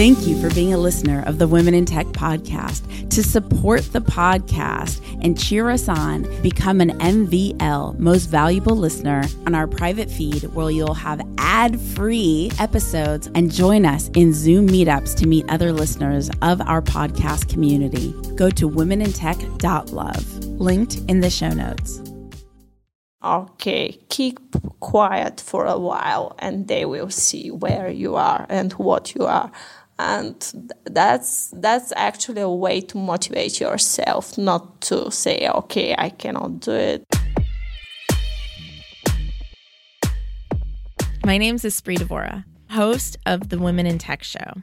Thank you for being a listener of the Women in Tech podcast. To support the podcast and cheer us on, become an MVL, most valuable listener, on our private feed where you'll have ad free episodes and join us in Zoom meetups to meet other listeners of our podcast community. Go to womenintech.love, linked in the show notes. Okay, keep quiet for a while and they will see where you are and what you are and that's that's actually a way to motivate yourself not to say okay i cannot do it my name is Espree Devora host of the Women in Tech Show.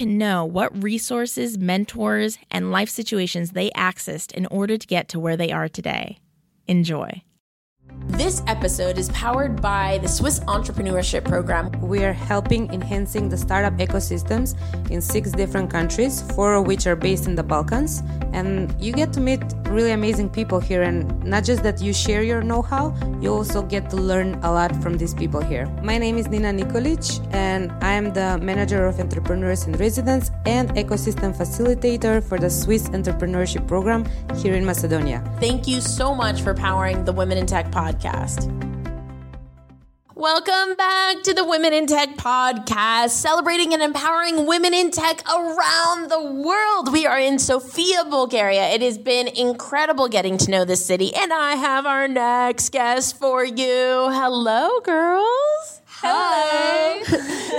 know what resources, mentors, and life situations they accessed in order to get to where they are today. Enjoy. This episode is powered by the Swiss Entrepreneurship Program. We are helping enhancing the startup ecosystems in six different countries, four of which are based in the Balkans. And you get to meet really amazing people here. And not just that you share your know how, you also get to learn a lot from these people here. My name is Nina Nikolic, and I am the manager of entrepreneurs in residence and ecosystem facilitator for the Swiss Entrepreneurship Program here in Macedonia. Thank you so much for powering the Women in Tech podcast podcast. Welcome back to the Women in Tech podcast, celebrating and empowering women in tech around the world. We are in Sofia, Bulgaria. It has been incredible getting to know this city, and I have our next guest for you. Hello, girls. Hello.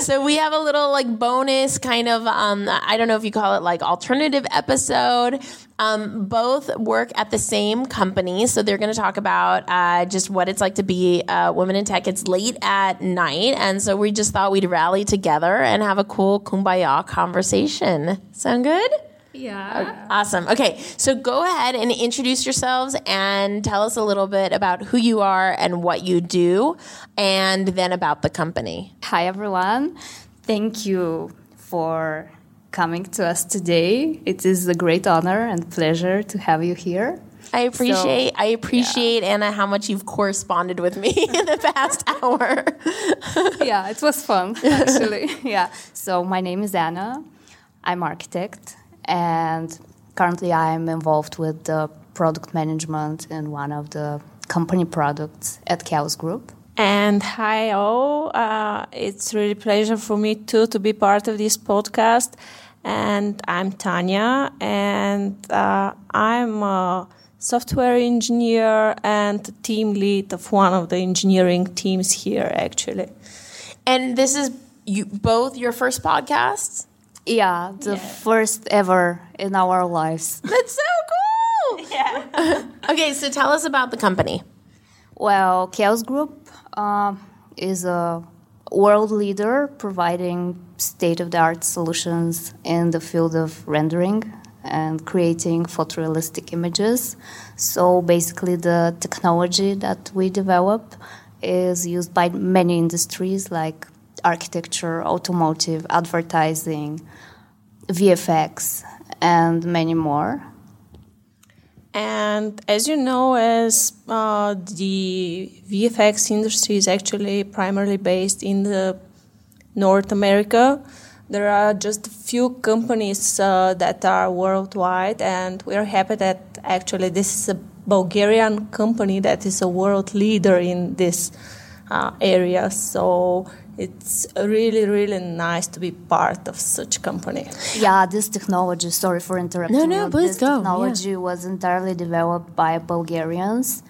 so we have a little like bonus kind of um, I don't know if you call it like alternative episode. Um, both work at the same company, so they're going to talk about uh, just what it's like to be a women in tech. It's late at night, and so we just thought we'd rally together and have a cool kumbaya conversation. Sound good? Yeah. Oh, awesome. Okay, so go ahead and introduce yourselves and tell us a little bit about who you are and what you do, and then about the company. Hi, everyone. Thank you for coming to us today. It is a great honor and pleasure to have you here. I appreciate so, I appreciate yeah. Anna how much you've corresponded with me in the past hour. yeah, it was fun actually. yeah. So my name is Anna. I'm architect and currently I'm involved with the product management in one of the company products at Chaos Group. And hi all, uh, it's really pleasure for me too to be part of this podcast. And I'm Tanya, and uh, I'm a software engineer and team lead of one of the engineering teams here, actually. And this is you both your first podcasts. Yeah, the yeah. first ever in our lives. That's so cool. Yeah. okay, so tell us about the company. Well, Chaos Group uh, is a world leader providing state of the art solutions in the field of rendering and creating photorealistic images. So basically, the technology that we develop is used by many industries like architecture, automotive, advertising, VFX, and many more. And as you know, as uh, the VFX industry is actually primarily based in the North America, there are just a few companies uh, that are worldwide, and we are happy that actually this is a Bulgarian company that is a world leader in this uh, area. So it's really really nice to be part of such company yeah this technology sorry for interrupting no no you. please this go technology yeah. was entirely developed by bulgarians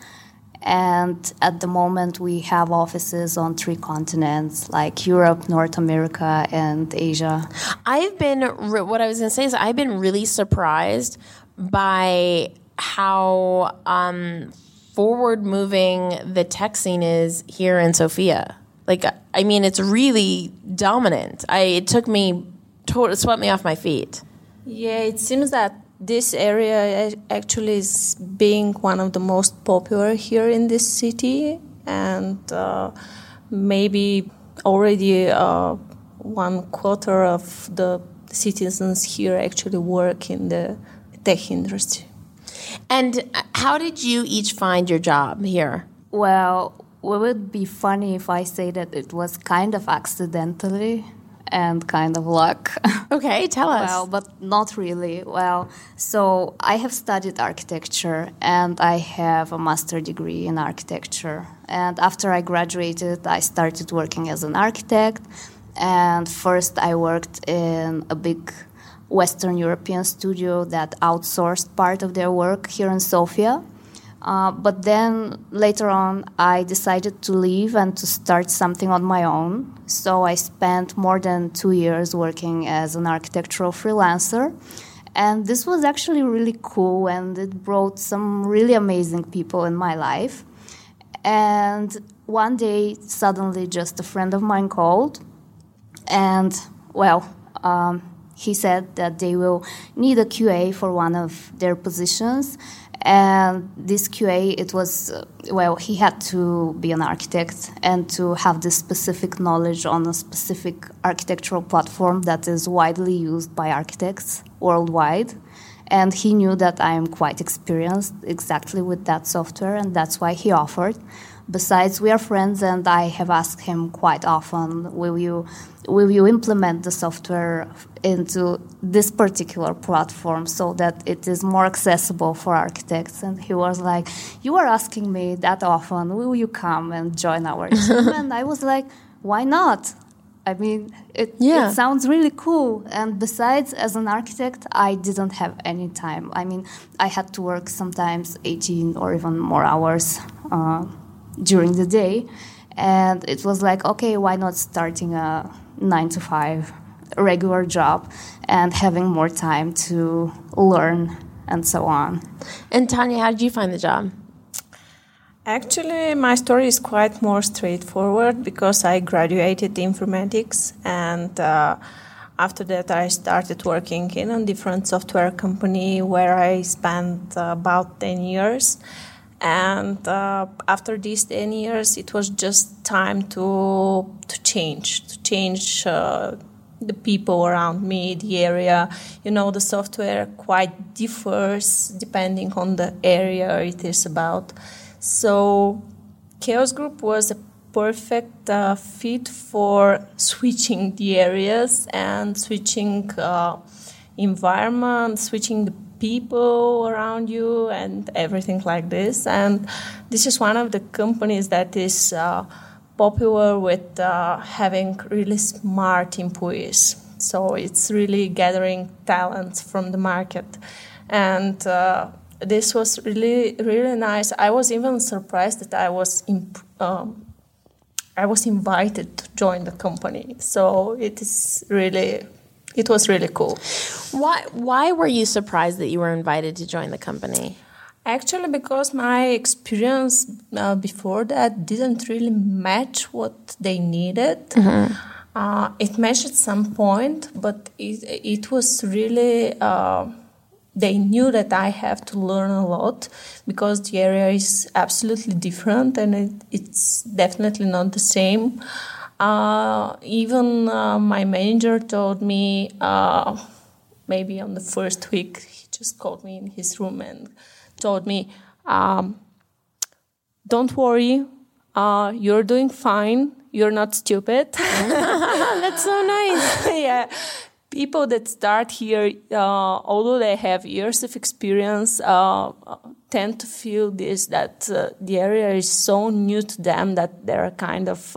and at the moment we have offices on three continents like europe north america and asia i've been what i was going to say is i've been really surprised by how um, forward moving the tech scene is here in sofia like, I mean, it's really dominant. I it took me totally swept me off my feet. Yeah, it seems that this area actually is being one of the most popular here in this city, and uh, maybe already uh, one quarter of the citizens here actually work in the tech industry. And uh, how did you each find your job here? Well, it would be funny if I say that it was kind of accidentally and kind of luck. Okay, tell us. Well, but not really. Well, so I have studied architecture and I have a master degree in architecture. And after I graduated, I started working as an architect. And first, I worked in a big Western European studio that outsourced part of their work here in Sofia. Uh, but then later on, I decided to leave and to start something on my own. So I spent more than two years working as an architectural freelancer. And this was actually really cool, and it brought some really amazing people in my life. And one day, suddenly, just a friend of mine called, and well, um, he said that they will need a QA for one of their positions and this qa it was well he had to be an architect and to have this specific knowledge on a specific architectural platform that is widely used by architects worldwide. And he knew that i am quite experienced exactly with that software and that's why he offered besides we are friends and i have asked him quite often will you will you implement the software into this particular platform so that it is more accessible for architects and he was like you are asking me that often will you come and join our team and i was like why not I mean, it, yeah. it sounds really cool. And besides, as an architect, I didn't have any time. I mean, I had to work sometimes 18 or even more hours uh, during the day. And it was like, okay, why not starting a nine to five regular job and having more time to learn and so on. And Tanya, how did you find the job? Actually, my story is quite more straightforward because I graduated informatics and uh, after that I started working in a different software company where I spent about 10 years and uh, after these 10 years it was just time to to change to change uh, the people around me the area. You know the software quite differs depending on the area it is about. So chaos group was a perfect uh, fit for switching the areas and switching uh, environment switching the people around you and everything like this. And this is one of the companies that is uh, popular with uh, having really smart employees. So it's really gathering talents from the market. And uh, this was really, really nice. I was even surprised that I was imp- um, I was invited to join the company. So it is really it was really cool. Why why were you surprised that you were invited to join the company? Actually, because my experience uh, before that didn't really match what they needed. Mm-hmm. Uh, it matched at some point, but it, it was really, uh, they knew that I have to learn a lot because the area is absolutely different and it, it's definitely not the same. Uh, even uh, my manager told me uh, maybe on the first week he just called me in his room and told me um, don't worry uh, you're doing fine. You're not stupid. That's so nice. Yeah. People that start here uh, although they have years of experience tend to feel this that the area is so new to them that they're kind of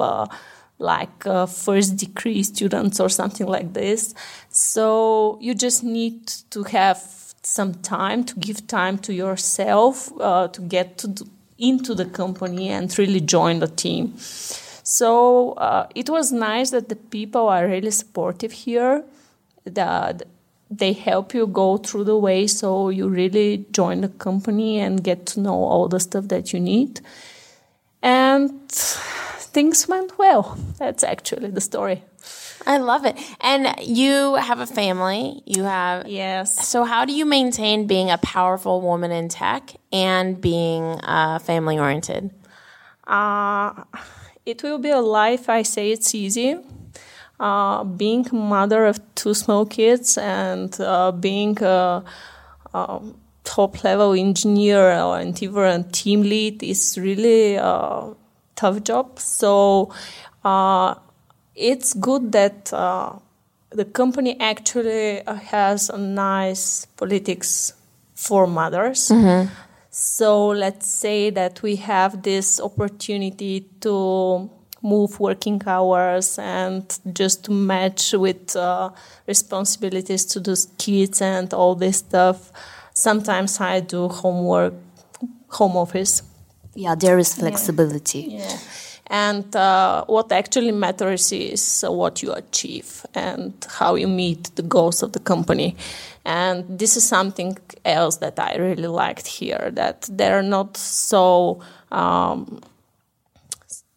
like uh, first degree students or something like this. So you just need to have some time to give time to yourself uh, to get to the, into the company and really join the team. So uh, it was nice that the people are really supportive here. That they help you go through the way so you really join the company and get to know all the stuff that you need. And things went well. That's actually the story. I love it. And you have a family. You have Yes. So how do you maintain being a powerful woman in tech and being uh, family oriented? Uh, it will be a life. I say it's easy. Uh, being a mother of two small kids and uh, being a, a top level engineer and even a team lead is really a tough job. So uh, it's good that uh, the company actually has a nice politics for mothers. So let's say that we have this opportunity to move working hours and just to match with uh, responsibilities to those kids and all this stuff. Sometimes I do homework, home office. Yeah, there is flexibility. Yeah. And uh, what actually matters is what you achieve and how you meet the goals of the company. And this is something else that I really liked here that they're not so. Um,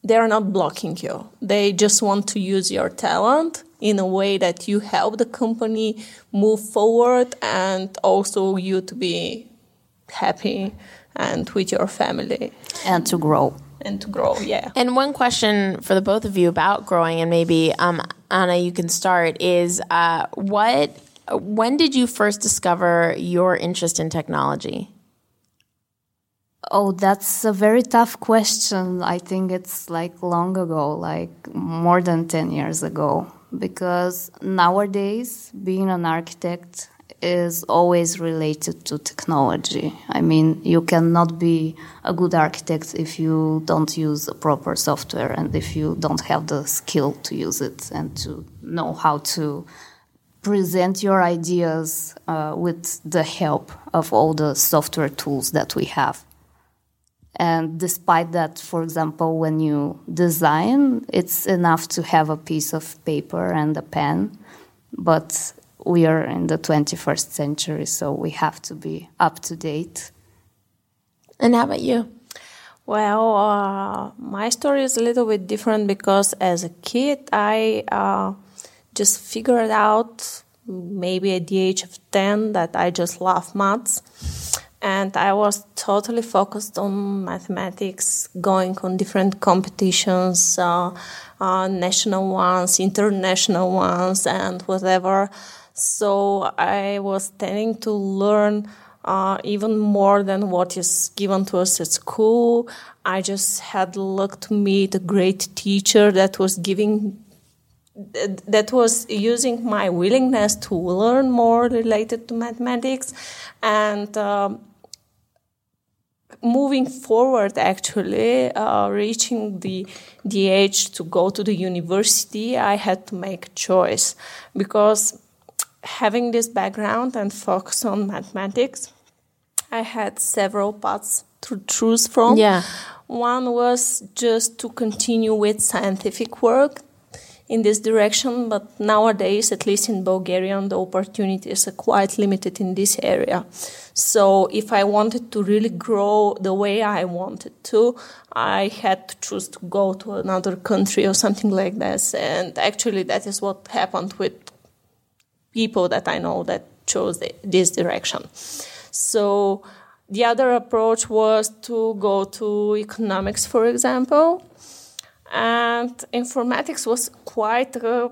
they're not blocking you. They just want to use your talent in a way that you help the company move forward and also you to be happy and with your family And to grow. and to grow. Yeah. And one question for the both of you about growing, and maybe um, Anna, you can start. Is uh, what? When did you first discover your interest in technology? Oh, that's a very tough question. I think it's like long ago, like more than 10 years ago. Because nowadays, being an architect is always related to technology. I mean, you cannot be a good architect if you don't use proper software and if you don't have the skill to use it and to know how to present your ideas uh, with the help of all the software tools that we have. And despite that, for example, when you design, it's enough to have a piece of paper and a pen, but we are in the 21st century, so we have to be up to date. And how about you? Well, uh, my story is a little bit different because as a kid, I uh, just figured out, maybe at the age of 10, that I just love maths. And I was totally focused on mathematics, going on different competitions, uh, uh, national ones, international ones, and whatever. So I was tending to learn uh, even more than what is given to us at school. I just had luck to meet a great teacher that was giving that was using my willingness to learn more related to mathematics and um, moving forward actually uh, reaching the the age to go to the university i had to make a choice because having this background and focus on mathematics i had several paths to choose from Yeah. one was just to continue with scientific work in this direction, but nowadays, at least in Bulgaria, the opportunities are quite limited in this area. So, if I wanted to really grow the way I wanted to, I had to choose to go to another country or something like this. And actually, that is what happened with people that I know that chose the, this direction. So, the other approach was to go to economics, for example. And informatics was quite a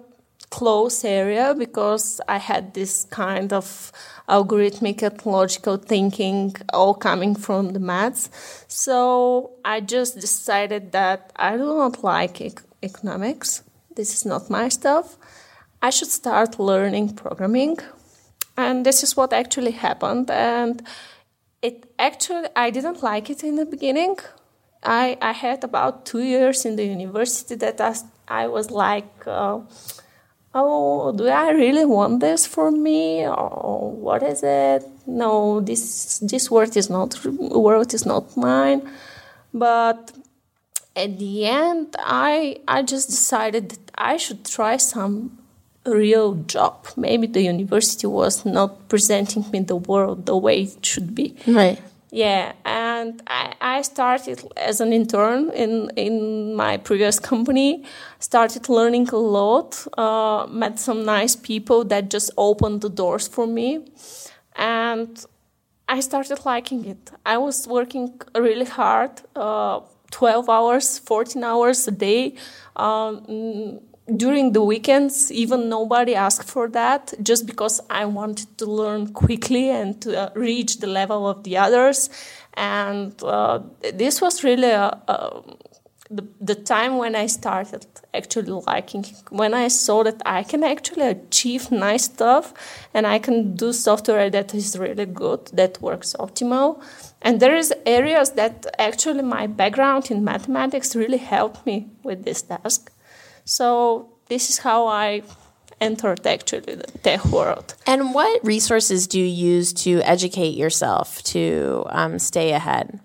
close area because I had this kind of algorithmic and logical thinking all coming from the maths. So I just decided that I do not like ec- economics. This is not my stuff. I should start learning programming. And this is what actually happened. And it actually, I didn't like it in the beginning. I, I had about two years in the university that I, I was like, uh, oh, do I really want this for me? What is it? No, this this word is not word is not mine. But at the end, I I just decided that I should try some real job. Maybe the university was not presenting me the world the way it should be. Right. Yeah, and I, I started as an intern in in my previous company. Started learning a lot. Uh, met some nice people that just opened the doors for me, and I started liking it. I was working really hard, uh, 12 hours, 14 hours a day. Um, during the weekends, even nobody asked for that, just because I wanted to learn quickly and to uh, reach the level of the others. And uh, this was really a, a the, the time when I started actually liking when I saw that I can actually achieve nice stuff and I can do software that is really good, that works optimal. And there is areas that actually my background in mathematics really helped me with this task. So this is how I entered actually the tech world. And what resources do you use to educate yourself to um, stay ahead?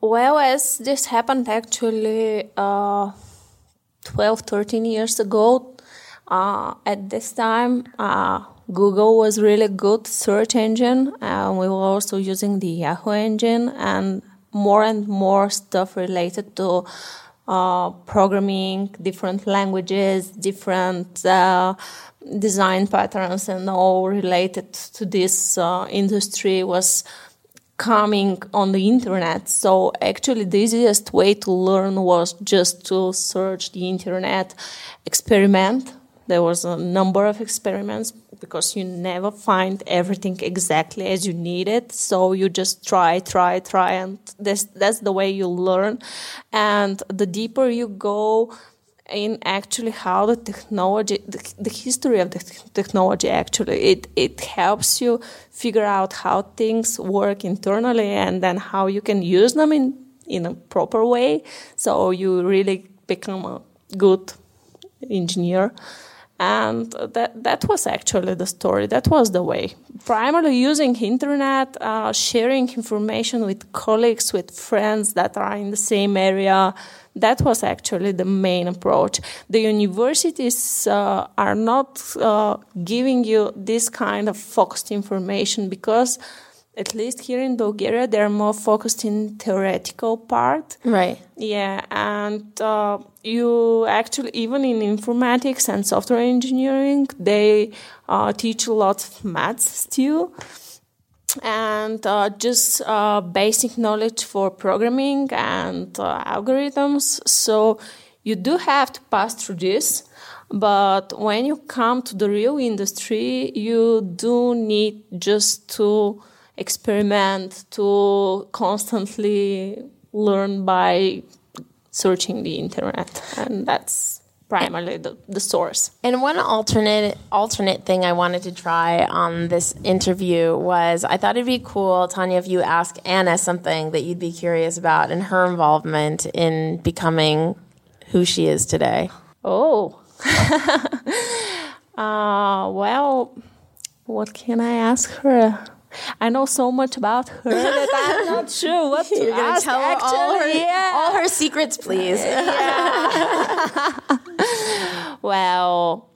Well, as this happened actually uh, 12, 13 years ago, uh, at this time, uh, Google was really good search engine, and we were also using the Yahoo engine, and more and more stuff related to uh, programming, different languages, different uh, design patterns, and all related to this uh, industry was coming on the internet. So actually the easiest way to learn was just to search the internet, experiment. There was a number of experiments because you never find everything exactly as you need it. So you just try, try, try, and that's, that's the way you learn. And the deeper you go, in actually how the technology, the, the history of the technology actually, it, it helps you figure out how things work internally and then how you can use them in, in a proper way. So you really become a good engineer. And that, that was actually the story. That was the way. Primarily using internet, uh, sharing information with colleagues, with friends that are in the same area, that was actually the main approach. The universities uh, are not uh, giving you this kind of focused information because at least here in Bulgaria, they're more focused in theoretical part. Right. Yeah, and uh, you actually even in informatics and software engineering, they uh, teach a lot of maths still and uh, just uh, basic knowledge for programming and uh, algorithms. So you do have to pass through this, but when you come to the real industry, you do need just to experiment, to constantly learn by searching the internet, and that's primarily the, the source. And one alternate alternate thing I wanted to try on this interview was I thought it'd be cool, Tanya, if you ask Anna something that you'd be curious about and her involvement in becoming who she is today. Oh. uh, well, what can I ask her? I know so much about her that I'm not sure what to You're gonna ask. tell her actually, all her, yeah. all her secrets, please. Yeah. well,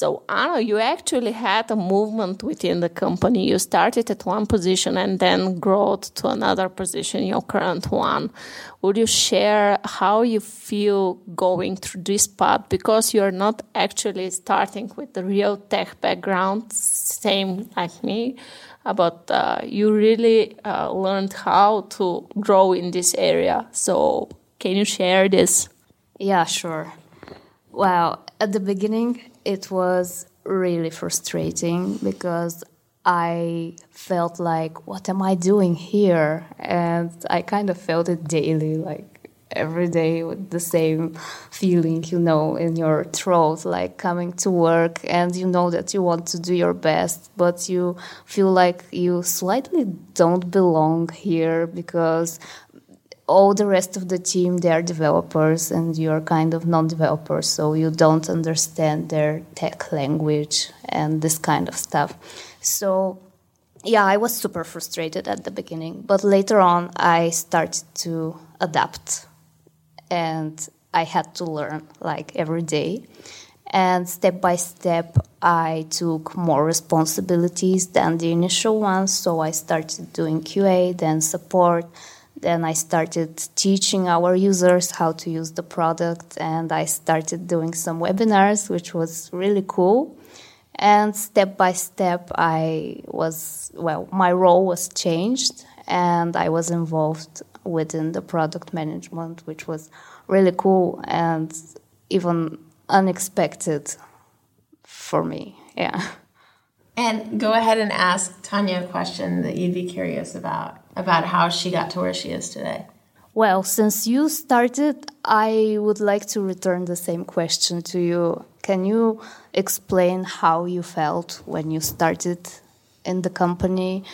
so Anna, you actually had a movement within the company. You started at one position and then growth to another position, your current one. Would you share how you feel going through this path? Because you're not actually starting with the real tech background, same like me, but uh, you really uh, learned how to grow in this area. So can you share this? Yeah, sure. Well, at the beginning, it was really frustrating because I felt like, what am I doing here? And I kind of felt it daily, like every day with the same feeling, you know, in your throat, like coming to work and you know that you want to do your best, but you feel like you slightly don't belong here because all the rest of the team they are developers and you're kind of non-developers so you don't understand their tech language and this kind of stuff so yeah i was super frustrated at the beginning but later on i started to adapt and i had to learn like every day And step by step, I took more responsibilities than the initial ones. So I started doing QA, then support. Then I started teaching our users how to use the product, and I started doing some webinars, which was really cool. And step by step, I was, well, my role was changed, and I was involved within the product management, which was really cool and even unexpected for me. Yeah. And go ahead and ask Tanya a question that you'd be curious about about how she got to where she is today. Well, since you started, I would like to return the same question to you. Can you explain how you felt when you started in the company?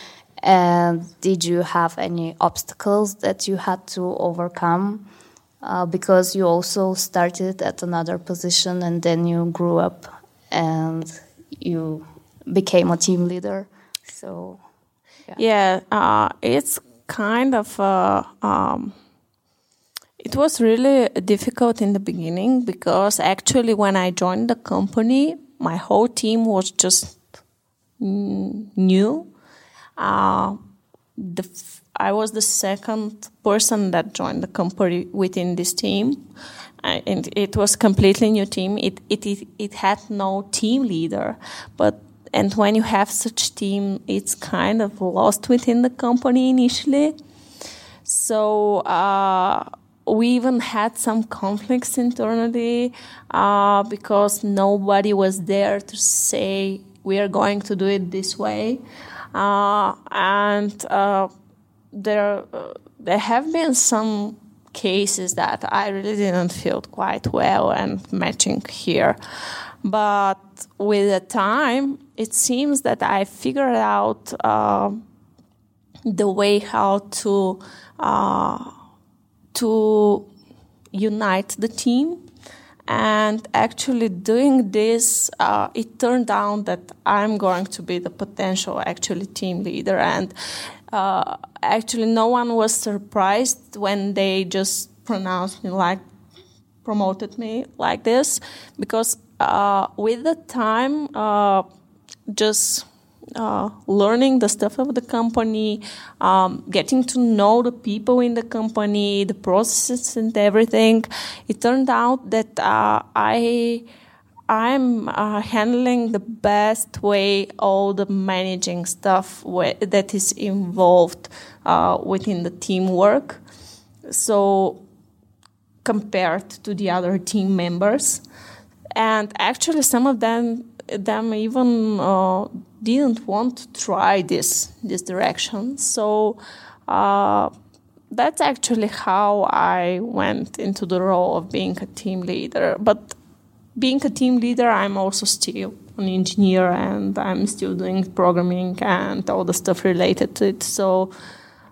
And did you have any obstacles that you had to overcome? Uh, because you also started at another position and then you grew up and you became a team leader. So, yeah, uh, it's kind of uh, um, it was really difficult in the beginning because actually when I joined the company, my whole team was just new. Uh, the f- I was the second person that joined the company within this team, and it was completely new team. It, it it it had no team leader, but and when you have such team, it's kind of lost within the company initially. So uh, we even had some conflicts internally uh, because nobody was there to say we are going to do it this way, uh, and uh, there uh, there have been some cases that I really didn't feel quite well and matching here. But with the time, it seems that I figured out uh, the way how to uh, to unite the team. And actually, doing this, uh, it turned out that I'm going to be the potential actually team leader. And uh, actually, no one was surprised when they just pronounced me like promoted me like this because uh, with the time, uh, just uh, learning the stuff of the company, um, getting to know the people in the company, the processes and everything, it turned out that uh, I I'm uh, handling the best way all the managing stuff that is involved uh, within the teamwork. So compared to the other team members, and actually some of them them even uh, didn't want to try this this direction. So uh, that's actually how I went into the role of being a team leader. But being a team leader, I'm also still an engineer and I'm still doing programming and all the stuff related to it. So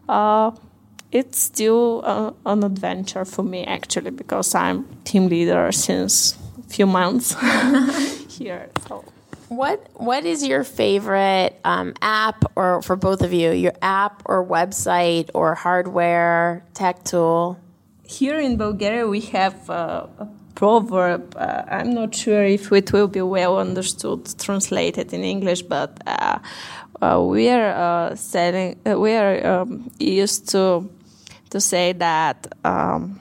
uh, it's still uh, an adventure for me actually because I'm team leader since few months here. So. What What is your favorite um, app, or for both of you, your app or website or hardware tech tool? Here in Bulgaria, we have uh, a proverb. Uh, I'm not sure if it will be well understood, translated in English, but uh, uh we are uh, selling. Uh, we are um, used to to say that. Um,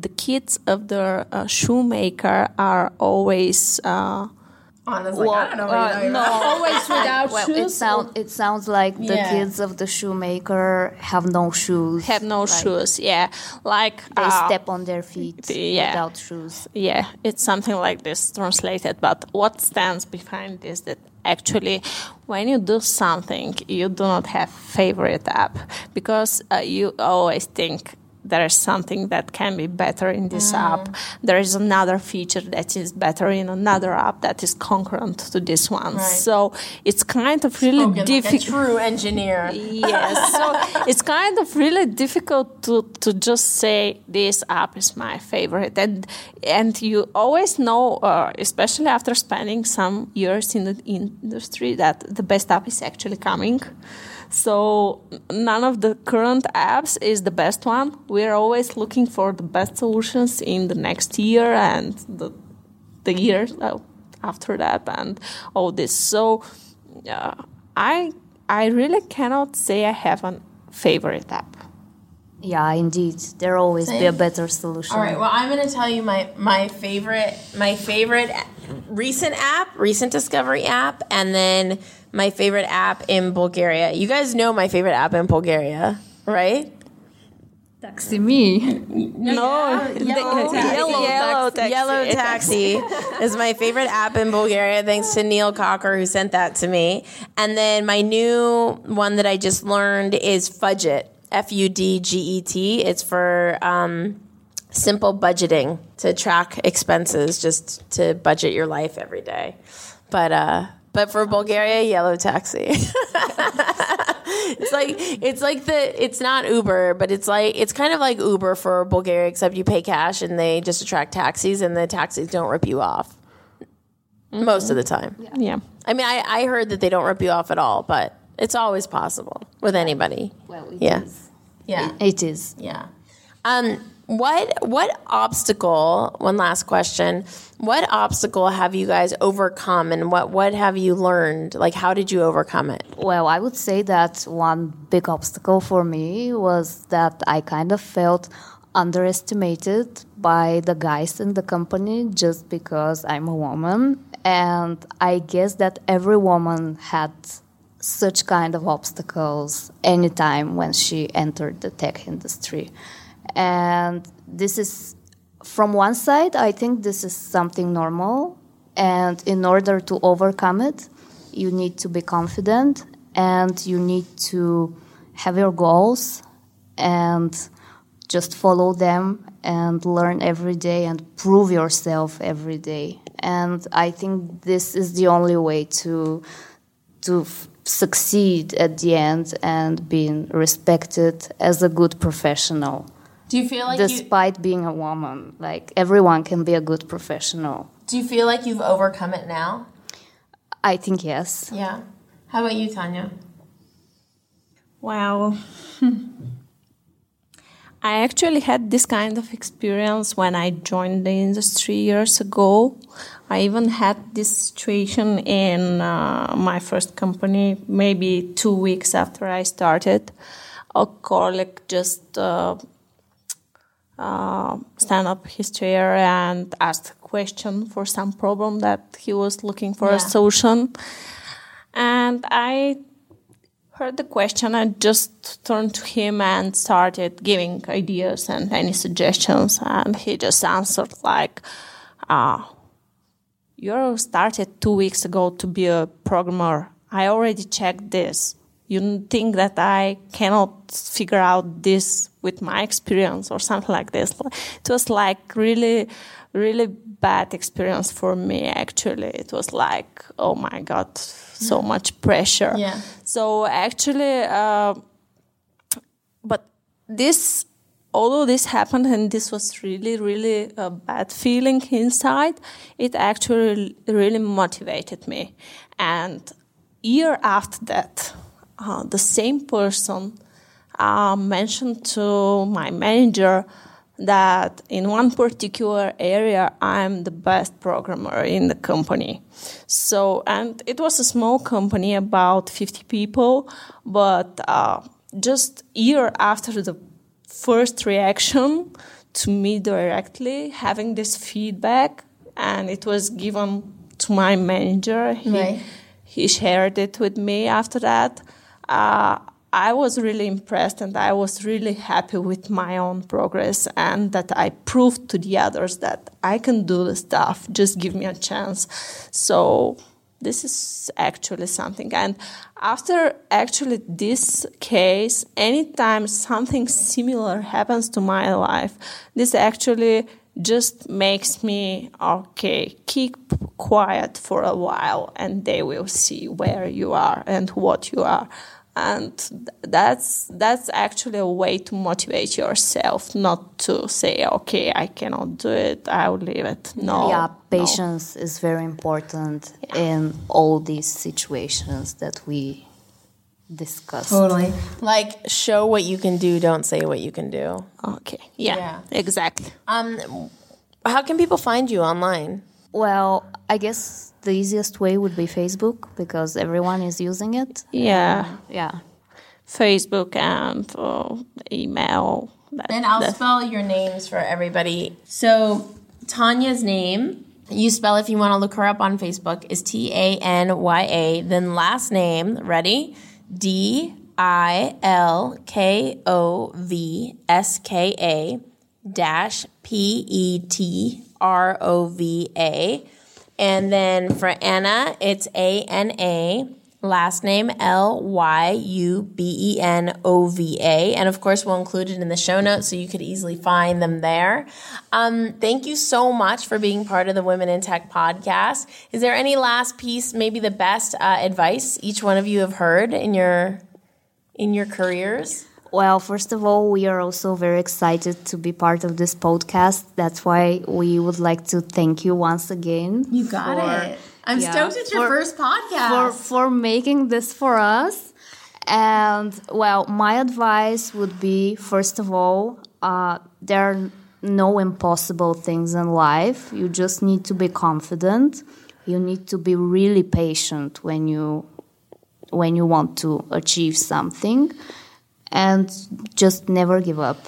the kids of the shoemaker are always Honestly, well, I don't know. Uh, no, always without well, shoes. It, sound, it sounds like the kids of the shoemaker have no shoes. Have no like, shoes. Yeah, like they uh, step on their feet yeah. without shoes. Yeah, it's something like this translated. But what stands behind this that actually when you do something you do not have favorite app because uh, you always think there is something that can be better in this mm. app. There is another feature that is better in another app that is concurrent to this one. Right. So it's kind of really difficult. Like true engineer. yes. so it's kind of really difficult to, to just say this app is my favorite, and and you always know, uh, especially after spending some years in the industry, that the best app is actually coming. So none of the current apps is the best one. We're always looking for the best solutions in the next year and the the years uh, after that and all this. So uh, I I really cannot say I have a favorite app. Yeah, indeed. There always be a better solution. All right. Well, I'm going to tell you my my favorite my favorite recent app, recent discovery app, and then my favorite app in Bulgaria. You guys know my favorite app in Bulgaria, right? Taxi me. No, the- Yellow Taxi. yellow, yellow taxi. Yellow Taxi is my favorite app in Bulgaria, thanks to Neil Cocker who sent that to me. And then my new one that I just learned is Fudget, F U D G E T. It's for um, simple budgeting to track expenses, just to budget your life every day. But uh, but for Bulgaria, Yellow Taxi. it's like it's like the it's not Uber, but it's like it's kind of like Uber for Bulgaria, except you pay cash and they just attract taxis, and the taxis don't rip you off most of the time. Yeah. I mean, I, I heard that they don't rip you off at all, but it's always possible with anybody. Well, it Yeah. is. Yeah, It is. yeah. Um, what what obstacle? One last question. What obstacle have you guys overcome, and what what have you learned? Like, how did you overcome it? Well, I would say that one big obstacle for me was that I kind of felt underestimated by the guys in the company just because I'm a woman. And I guess that every woman had such kind of obstacles anytime when she entered the tech industry. And this is, from one side, I think this is something normal. And in order to overcome it, you need to be confident and you need to have your goals and just follow them and learn every day and prove yourself every day. And I think this is the only way to to f- succeed at the end and being respected as a good professional. Do you feel like you, Despite being a woman, like everyone can be a good professional. do you feel like you've overcome it now? I think yes. Yeah. How about you, Tanya? Wow. I actually had this kind of experience when I joined the industry years ago. I even had this situation in uh, my first company, maybe two weeks after I started. A colleague just uh, uh, stand up his chair and asked a question for some problem that he was looking for Yeah. a solution. And I heard the question and just turned to him and started giving ideas and any suggestions. And he just answered like, uh, you started two weeks ago to be a programmer. I already checked this. You think that I cannot figure out this with my experience or something like this? It was like really, really bad experience for me. Actually, it was like, oh my god, so much pressure. Yeah. So actually, uh, but this although this happened and this was really really a bad feeling inside it actually really motivated me and year after that uh, the same person uh, mentioned to my manager that in one particular area I'm the best programmer in the company. So, and it was a small company, about 50 people, but uh, just year after the first reaction to me directly, having this feedback, and it was given to my manager. He, Right. he shared it with me after that. Uh, I was really impressed and I was really happy with my own progress and that I proved to the others that I can do the stuff. Just give me a chance. So this is actually something. And after actually this case, anytime something similar happens to my life, this actually just makes me okay keep quiet for a while and they will see where you are and what you are and that's that's actually a way to motivate yourself not to say okay i cannot do it i'll leave it no yeah, no. patience is very important in all these situations that we discussed. Totally. Like, show what you can do. Don't say what you can do. okay yeah, Yeah. exactly Um, how can people find you online? Well, I guess the easiest way would be Facebook because everyone is using it. Yeah, Yeah. Facebook and uh, email. That, And I'll that- spell your names for everybody. So Tanya's name, you spell if you want to look her up on Facebook, is T A N Y A. Then last name, ready? D I L K O V S K A dash P E T R O V A. And then for Anna, it's A N A. Last name L Y U B E N O V A. And of course, we'll include it in the show notes so you could easily find them there. Um, thank you so much for being part of the Women in Tech podcast. Is there any last piece, maybe the best uh, advice each one of you have heard in your in your careers? Well, first of all, we are also very excited to be part of this podcast. That's why we would like to thank you once again. You got for- it. I'm yeah, stoked it's your for- first podcast. for for making this for us. And well, my advice would be first of all, uh, there are no impossible things in life. You just need to be confident. You need to be really patient when you when you want to achieve something, and just never give up.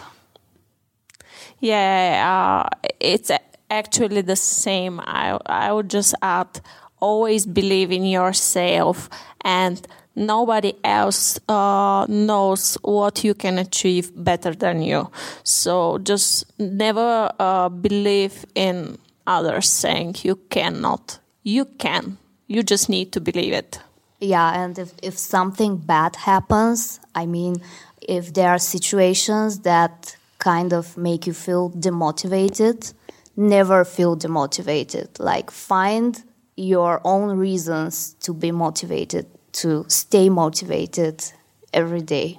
Yeah, uh, it's actually the same. I I would just add, always believe in yourself, and nobody else uh, knows what you can achieve better than you. So just never uh, believe in others saying you cannot. You can. You just need to believe it. Yeah, and if, if something bad happens, I mean, if there are situations that kind of make you feel demotivated, never feel demotivated. Like, find your own reasons to be motivated, to stay motivated every day,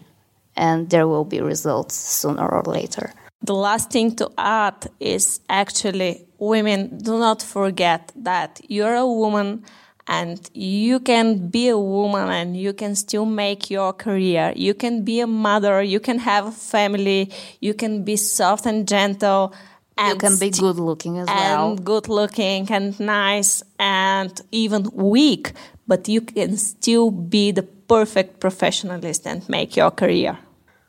and there will be results sooner or later. The last thing to add is actually women do not forget that you're a woman and you can be a woman and you can still make your career. You can be a mother, you can have a family, you can be soft and gentle and You can be good looking as well. and good looking and nice and even weak, but you can still be the perfect professionalist and make your career.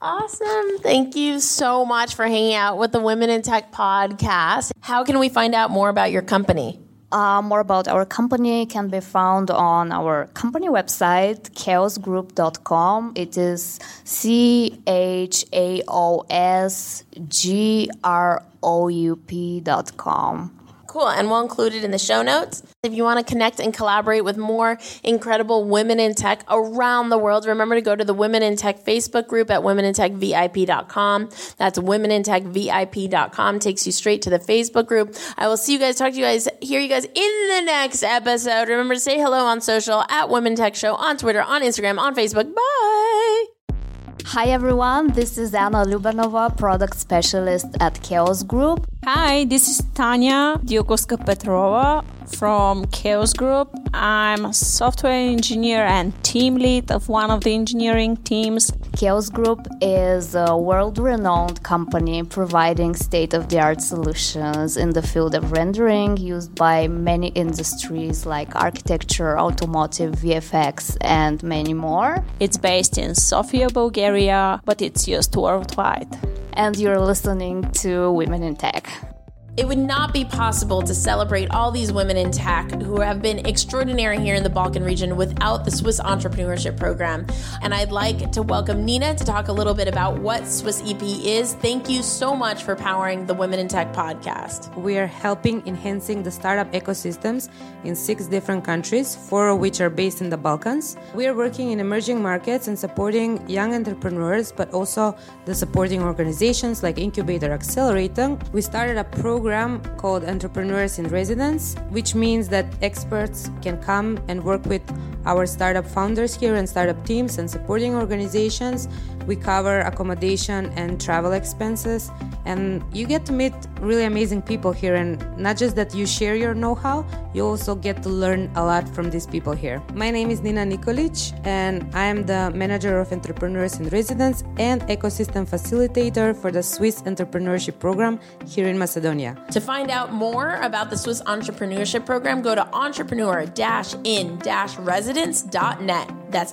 Awesome. Thank you so much for hanging out with the Women in Tech podcast. How can we find out more about your company? Uh, more about our company can be found on our company website, chaosgroup.com. It is C H A O S G R O U P.com. Cool. And we'll include it in the show notes. If you want to connect and collaborate with more incredible women in tech around the world, remember to go to the Women in Tech Facebook group at womenintechvip.com. That's womenintechvip.com. Takes you straight to the Facebook group. I will see you guys, talk to you guys, hear you guys in the next episode. Remember to say hello on social at Women Tech Show on Twitter, on Instagram, on Facebook. Bye. Hi everyone, this is Anna Lyubenova, product specialist at Chaos Group. Hi, this is Tanya Diokoska Petrova from Chaos Group. I'm a software engineer and team lead of one of the engineering teams. Chaos Group is a world renowned company providing state of the art solutions in the field of rendering used by many industries like architecture, automotive, VFX, and many more. It's based in Sofia, Bulgaria, but it's used worldwide. And you're listening to Women in Tech. It would not be possible to celebrate all these women in tech who have been extraordinary here in the Balkan region without the Swiss Entrepreneurship Program. And I'd like to welcome Nina to talk a little bit about what Swiss EP is. Thank you so much for powering the Women in Tech podcast. We are helping enhancing the startup ecosystems in six different countries, four of which are based in the Balkans. We are working in emerging markets and supporting young entrepreneurs, but also the supporting organizations like Incubator Accelerator. We started a program called Entrepreneurs in Residence, which means that experts can come and work with our startup founders here and startup teams and supporting organizations. We cover accommodation and travel expenses and you get to meet really amazing people here and not just that you share your know-how you also get to learn a lot from these people here. My name is nina nikolic and i am the manager of entrepreneurs in residence and ecosystem facilitator for the swiss entrepreneurship program here in macedonia. To find out more about the swiss entrepreneurship program go to entrepreneur-in-residence.net that's